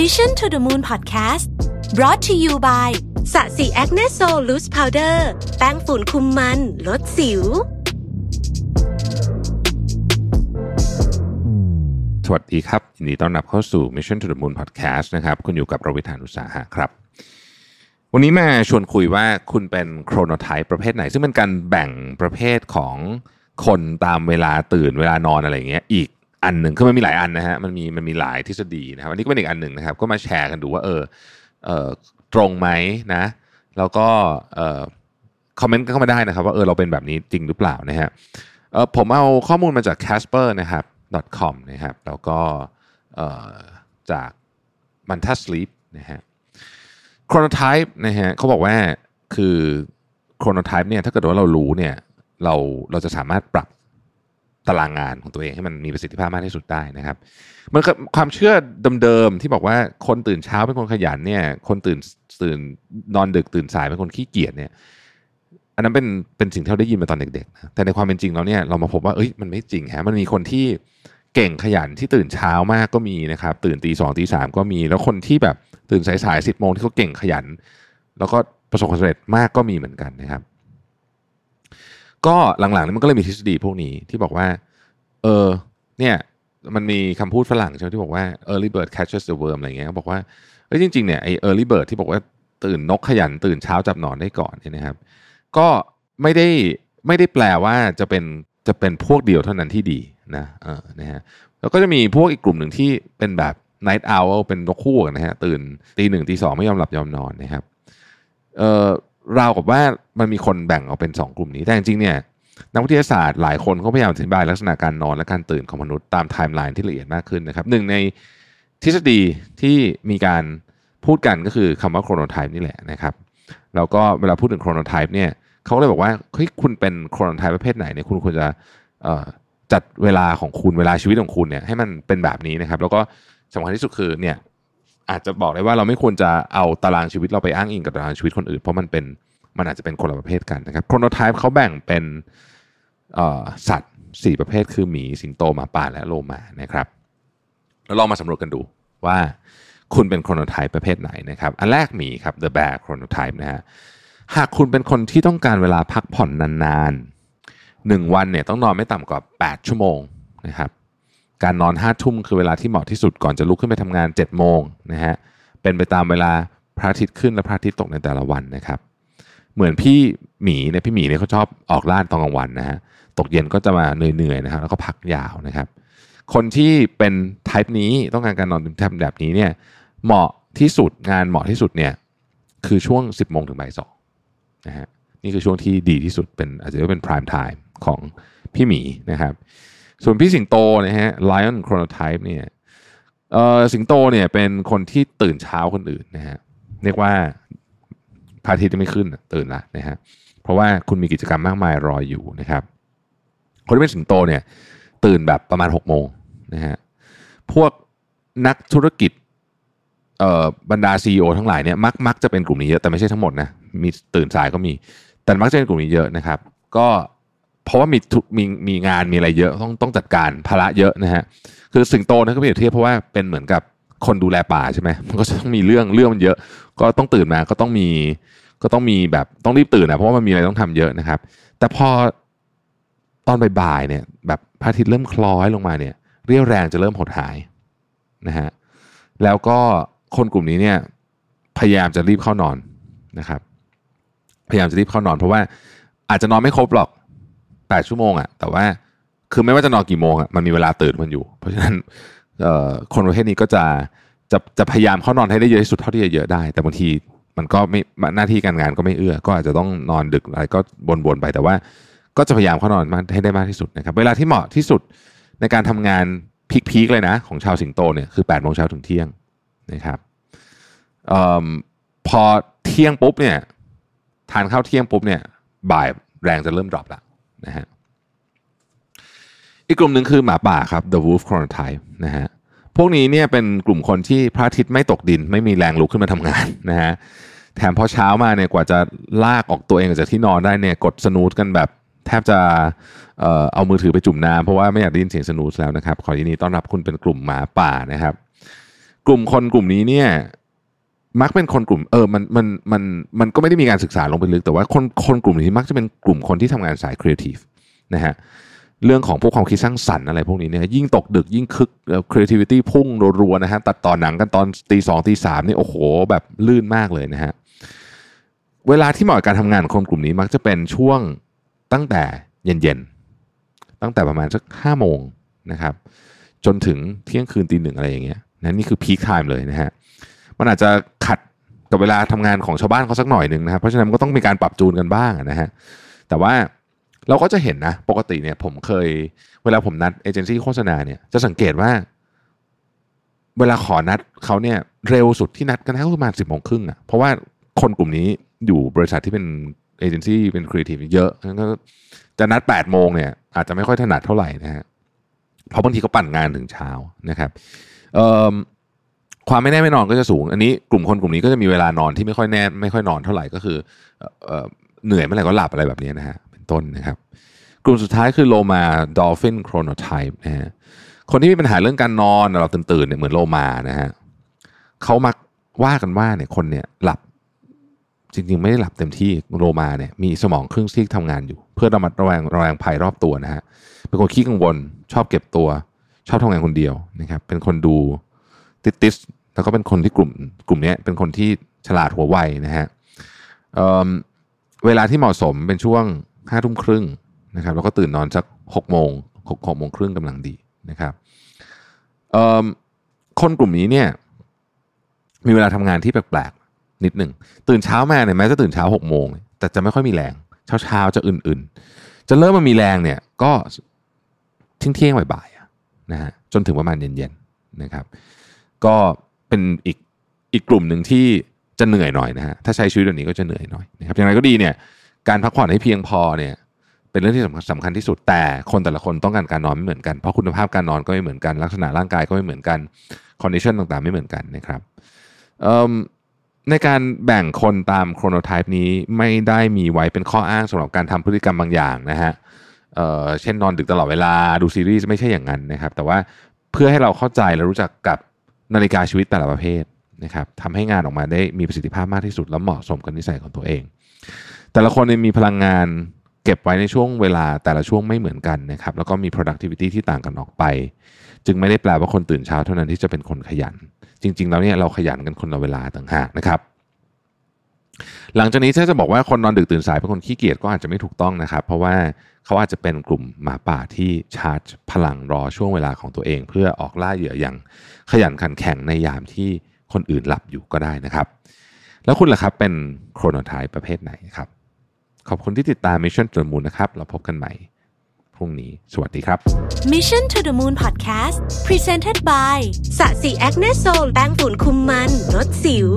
Mission to the Moon Podcast brought to you by สะสี Acne Sol Loose Powder แป้งฝุ่นคุมมัน ลดสิว สวัสดีครับยินดีต้อนรับเข้าสู่ Mission to the Moon Podcast นะครับ คุณอยู่กับรวิศ หาญอุตสาหะครับ วันนี้มาชวนคุยว่าคุณเป็น chronotype ประเภทไหน ซึ่งเป็นการแบ่งประเภทของคนตามเวลาตื่นเวลานอนอะไรอย่างเงี้ยอีก อันหนึ่งคือมันมีหลายอันนะฮะมันมีมันมีหลายทฤษฎีนะครับอันนี้ก็เป็นอีกอันหนึ่งนะครับ ก็มาแชร์กันดูว่าเออเออตรงไหมนะ แล้วก็เออคอมเมนต์เข้ามาได้นะครับ ว่าเออเราเป็นแบบนี้จริงหรือเปล่านะฮะเออผมเอาข้อมูลมาจาก Casper นะครับ .com นะครับแล้วก็เออจาก Manta Sleep นะฮะ Chronotype นะฮะเขาบอกว่าคือ Chronotype เนี่ยถ้าเกิดว่าเรารู้เนี่ยเราเราจะสามารถปรับ ตารางงานของตัวเองให้มันมีประสิทธิภาพมากที่สุดได้นะครับ มันความเชื่อเดิมๆที่บอกว่าคนตื่นเช้าเป็นคนขยันเนี่ย คนตื่นตื่นนอนดึกตื่นสายเป็นคนขี้เกียจเนี่ย อันนั้นเป็นเป็นสิ่งที่เราได้ยินมาตอนเด็กๆนะแต่ในความเป็นจริงแล้วเนี่ยเรามาพบว่าเอ้ยมันไม่จริงฮะมันมีคนที่เก่งขยันที่ตื่นเช้ามากก็มีนะครับ ตื่นตีสองตีสามก็มี แล้วคนที่แบบตื่นสายสายสิบโมงที่เขาเก่งขยัน แล้วก็ประสบความสำเร็จมากก็มีเหมือนกันนะครับ ก็หลังๆนี่มันก็เลยมีทฤษฎีพวกนี้ที่บอกว่า เออ เนี่ยมันมีคำพูดฝรั่งใช่ไหมที่บอกว่า early bird catches the worm อะไรเงี้ยเขาบอกว่าเอ้ยจริงๆเนี่ยไอ้ early bird ที่บอกว่าตื่นนกขยันตื่นเช้าจับหนอนได้ก่อนเนี่ยนะครับ ก็ไม่ได้ไม่ได้แปลว่าจะเป็นจะเป็นพวกเดียวเท่านั้นที่ดีนะเออนะฮะแล้วก็จะมีพวกอีกกลุ่มหนึ่งที่เป็นแบบ night owl เป็นนกคู่กันนะฮะตื่นตีหนึ่งตีสองไม่ยอมหลับยอมนอนนะครับเออ ราวกับว่ามันมีคนแบ่งออกเป็นสองกลุ่มนี้แต่จริงๆเนี่ยนักวิทยาศาสตร์หลายคนเขาพยายามอธิบายลักษณะการนอนและการตื่นของมนุษย์ตามไทม์ไลน์ที่ละเอียดมากขึ้นนะครับหนึ่งในทฤษฎีที่มีการพูดกันก็คือคำว่า chronotype นี่แหละนะครับแล้วก็เวลาพูดถึง chronotype เนี่ยเขาเลยบอกว่าเฮ้ยคุณเป็น chronotype ประเภทไหนเนี่ยคุณควรจะจัดเวลาของคุณเวลาชีวิตของคุณเนี่ยให้มันเป็นแบบนี้นะครับ แล้วก็สำคัญที่สุดคือเนี่ย อาจจะบอกได้ว่าเราไม่ควรจะเอาตารางชีวิตเราไปอ้างอิงกับตารางชีวิตคนอื่น เพราะมันเป็นมันอาจจะเป็นคนละประเภทกันนะครับโครโนไทป์เขาแบ่งเป็นสัตว์ 4 ประเภทคือหมีสิงโตหมาป่าและโลมานะครับแล้วลองมาสำรวจกันดูว่าคุณเป็นโครโนไทป์ประเภทไหนนะครับ อันแรกหมีครับ the bear chronotype นะฮะหากคุณเป็นคนที่ต้องการเวลาพักผ่อนนานๆหนึ่งวันเนี่ยต้องนอนไม่ต่ำกว่า 8 ชั่วโมงนะครับ การนอน5ทุ่มคือเวลาที่เหมาะที่สุดก่อนจะลุกขึ้นไปทำงาน7โมงนะฮะเป็นไปตามเวลาพระอาทิตย์ขึ้นและพระอาทิตย์ตกในแต่ละวันนะครับ เหมือนพี่หมีเนี่ยพี่หมีเนี่ยเขาชอบออกล่าตอนกลางวันนะฮะตกเย็นก็จะมาเหนื่อยๆนะครับ แล้วก็พักยาวนะครับ คนที่เป็นไทป์นี้ต้องการการนอนทำแบบนี้เนี่ยเหมาะที่สุดงานเหมาะที่สุดเนี่ยคือช่วง 10โมงถึงบ่ายสองนะฮะนี่คือช่วงที่ดีที่สุดเป็นอาจจะเรียกเป็น prime time ของพี่หมีนะครับ ส่วนพี่สิงโตนะฮะ lion chronotype เนี่ยเอ่อสิงโตเนี่ยเป็นคนที่ตื่นเช้าคนอื่นนะฮะเรียกว่าพระอาทิตย์จะไม่ขึ้นตื่นละนะฮะเพราะว่าคุณมีกิจกรรมมากมายรออยู่นะครับ คนที่เป็นสิงโตเนี่ย ตื่นแบบประมาณ6โมงนะฮะพวกนักธุรกิจเอ่อบรรดา CEO ทั้งหลายเนี่ยมักมักจะเป็นกลุ่มนี้เยอะแต่ไม่ใช่ทั้งหมดนะมีตื่นสายก็มี แต่มักจะเป็นกลุ่มนี้เยอะนะครับ ก็ เพราะว่ามีมีมีงานมีอะไรเยอะต้องต้องจัดการภาระเยอะนะฮะคือสิงโตนะก็เปรียบเทียบเพราะว่าเป็นเหมือนกับคนดูแลป่าใช่ไหมมันก็จะต้องมีเรื่องเรื่องมันเยอะ ก็ต้องตื่นมาก็ต้องมีก็ต้องมีแบบต้องรีบตื่นนะเพราะว่ามันมีอะไรต้องทำเยอะนะครับ แต่พอตอนบ่ายๆเนี่ย แบบพระอาทิตย์เริ่มคล้อยลงมาเนี่ย เรี่ยวแรงจะเริ่มหดหายนะฮะแล้วก็คนกลุ่มนี้เนี่ยพยายามจะรีบเข้านอนนะครับ พยายามจะรีบเข้านอน เพราะว่าอาจจะนอนไม่ครบหรอก แปดชั่วโมงอะแต่ว่าคือไม่ว่าจะนอนกี่โมงอะมันมีเวลาตื่นมันอยู่ เพราะฉะนั้นคนประเภทนี้ก็จะจะจะพยายามเข้านอนให้ได้เยอะที่สุดเท่าที่จะเยอะได้ แต่บางทีมันก็ไม่หน้าที่การงานก็ไม่เอื้อ ก็อาจจะต้องนอนดึกอะไรก็วนๆไปแต่ว่า ก็จะพยายามเข้านอนให้ได้มากที่สุดนะครับ เวลาที่เหมาะที่สุดในการทำงานพีคๆเลยนะ ของชาวสิงโตเนี่ยคือ8ปดโมงเช้าถึงเที่ยงนะครับออพอเที่ยงปุ๊บเนี่ยทานข้าวเที่ยงปุ๊บเนี่ยบ่ายแรงจะเริ่มดรอปละ นะฮะอีกกลุ่มหนึ่งคือหมาป่าครับ the wolf chronotype นะฮะพวกนี้เนี่ยเป็นกลุ่มคนที่พระอาทิตย์ไม่ตกดิน ไม่มีแรงลุกขึ้นมาทำงานนะฮะแถมพอเช้ามาเนี่ยกว่าจะลากออกตัวเองออกจากที่นอนได้เนี่ยกด snooze กันแบบแทบจะเอ่อเอามือถือไปจุ่มน้ำเพราะว่าไม่อยากได้ยินเสียง snooze แล้วนะครับ ขอยินดีต้อนรับคุณเป็นกลุ่มหมาป่านะครับ กลุ่มคนกลุ่มนี้เนี่ย มักเป็นคนกลุ่มเออมันมันมันมันก็ไม่ได้มีการศึกษาลงไปลึก แต่ว่าคนคนกลุ่มนี้มักจะเป็นกลุ่มคนที่ทำงานสายครีเอทีฟนะฮะเรื่องของพวกความคิดสร้างสรรค์อะไรพวกนี้เนี่ยยิ่งตกดึกยิ่งคึกแล้ว creativity พุ่งรัวๆนะฮะตัดต่อหนังกันตอนตีสองตีสามนี่โอ้โหแบบลื่นมากเลยนะฮะเวลาที่เหมาะกับการทำงานของคนกลุ่มนี้มักจะเป็นช่วงตั้งแต่เย็นๆ ตั้งแต่ประมาณสักห้าโมงนะครับจนถึงเที่ยงคืนตีหนึ่งอะไรอย่างเงี้ยนะนี่คือพีคไทม์เลยนะฮะ มันอาจจะขัดกับเวลาทำงานของชาวบ้านเขาสักหน่อยหนึ่งนะครับ เพราะฉะนั้นก็ต้องมีการปรับจูนกันบ้างนะฮะแต่ว่าเราก็จะเห็นนะ ปกติเนี่ย ผมเคย เวลาผมนัดเอเจนซี่โฆษณาเนี่ยจะสังเกตว่า เวลาขอนัดเขาเนี่ยเร็วสุดที่นัดกันก็ประมาณสิบโมงครึ่งอะเพราะว่าคนกลุ่มนี้อยู่บริษัทที่เป็นเอเจนซี่เป็นครีเอทีฟเยอะงั้นก็จะนัดแปดโมงเนี่ย อาจจะไม่ค่อยถนัดเท่าไหร่นะฮะเพราะบางทีเขาปั่นงานถึงเช้านะครับ ความไม่แน่ไม่นอนก็จะสูง อันนี้กลุ่มคนกลุ่มนี้ก็จะมีเวลานอนที่ไม่ค่อยแน่ไม่ค่อยนอนเท่าไหร่ก็คือเหนื่อยเมื่อไหร่ก็หลับอะไรแบบนี้นะฮะเป็นต้นนะครับ กลุ่มสุดท้ายคือโลมาดอลฟินโครโนไทป์นะฮะคนที่มีปัญหาเรื่องการนอนเราตื่นๆเนี่ยเหมือนโลมานะฮะเขามักว่ากันว่าเนี่ยคนเนี่ยหลับจริงๆ ไม่ได้หลับเต็มที่โลมาเนี่ยมีสมองครึ่งซีกทำงานอยู่ เพื่อระมัดระวังระวังภัยรอบตัวนะฮะเป็นคนขี้กังวลชอบเก็บตัว ชอบทำงานคนเดียวนะครับเป็นคนดู ติติสแล้วก็เป็นคนที่กลุ่มกลุ่มนี้เป็นคนที่ฉลาดหัวไวนะฮะเเวลาที่เหมาะสมเป็นช่วงห้าทุ่มครึ่งนะครับ แล้วก็ตื่นนอนสักหกโมงหกหกโมงครึ่งกำลังดีนะครับคนกลุ่มนี้เนี่ย มีเวลาทำงานที่แปลกๆนิดหนึ่งตื่นเช้ามาเนี่ยแม้จะตื่นเช้าหกโมงแต่จะไม่ค่อยมีแรง เช้าเช้าจะอื่นๆ จะเริ่มมามีแรงเนี่ย ก็เที่ยงเที่ยงบ่ายๆนะฮะจนถึงประมาณเย็นๆนะครับ ก็เป็นอีกอีกกลุ่มหนึ่งที่จะเหนื่อยหน่อยนะฮะถ้าใช้ชีวิตแบบนี้ก็จะเหนื่อยหน่อยนะครับอย่างไรก็ดีเนี่ยการพักผ่อนให้เพียงพอเนี่ยเป็นเรื่องที่สำคัญสำคัญที่สุดแต่คนแต่ละคนต้องการการนอนไม่เหมือนกันเพราะคุณภาพการนอนก็ไม่เหมือนกันลักษณะร่างกายก็ไม่เหมือนกัน condition ต่างๆ ไม่เหมือนกันนะครับในการแบ่งคนตาม chronotype นี้ไม่ได้มีไว้เป็นข้ออ้างสำหรับการทำพฤติกรรมบางอย่างนะฮะเเช่นนอนดึกตลอดเวลาดูซีรีส์ไม่ใช่อย่างนั้นนะครับ แต่ว่าเพื่อให้เราเข้าใจและรู้จักกับ นาฬิกาชีวิตแต่ละประเภทนะครับทำให้งานออกมาได้มีประสิทธิภาพมากที่สุด และเหมาะสมกับนิสัยของตัวเอง แต่ละคนมีพลังงานเก็บไว้ในช่วงเวลาแต่ละช่วงไม่เหมือนกันนะครับแล้วก็มี productivity ที่ต่างกันออกไป จึงไม่ได้แปลว่าคนตื่นเช้าเท่านั้นที่จะเป็นคนขยัน จริง ๆ แล้วเนี่ยเราขยันกันคนละเวลาต่างหากนะครับ หลังจากนี้ถ้าจะบอกว่าคนนอนดึกตื่นสายเป็นคนขี้เกียจก็อาจจะไม่ถูกต้องนะครับ เพราะว่าเขาอาจจะเป็นกลุ่มหมาป่าที่ชาร์จพลังรอช่วงเวลาของตัวเอง เพื่อออกล่าเหยื่ออย่างขยันขันแข็งในยามที่คนอื่นหลับอยู่ก็ได้นะครับ แล้วคุณล่ะครับเป็นโครโนไทป์ประเภทไหนครับ ขอบคุณที่ติดตาม Mission to the Moon นะครับเราพบกันใหม่พรุ่งนี้ สวัสดีครับ Mission to the Moon Podcast Presented by สะสีแอคเนโซลแป้งฝุ่นคุมมันลดสิว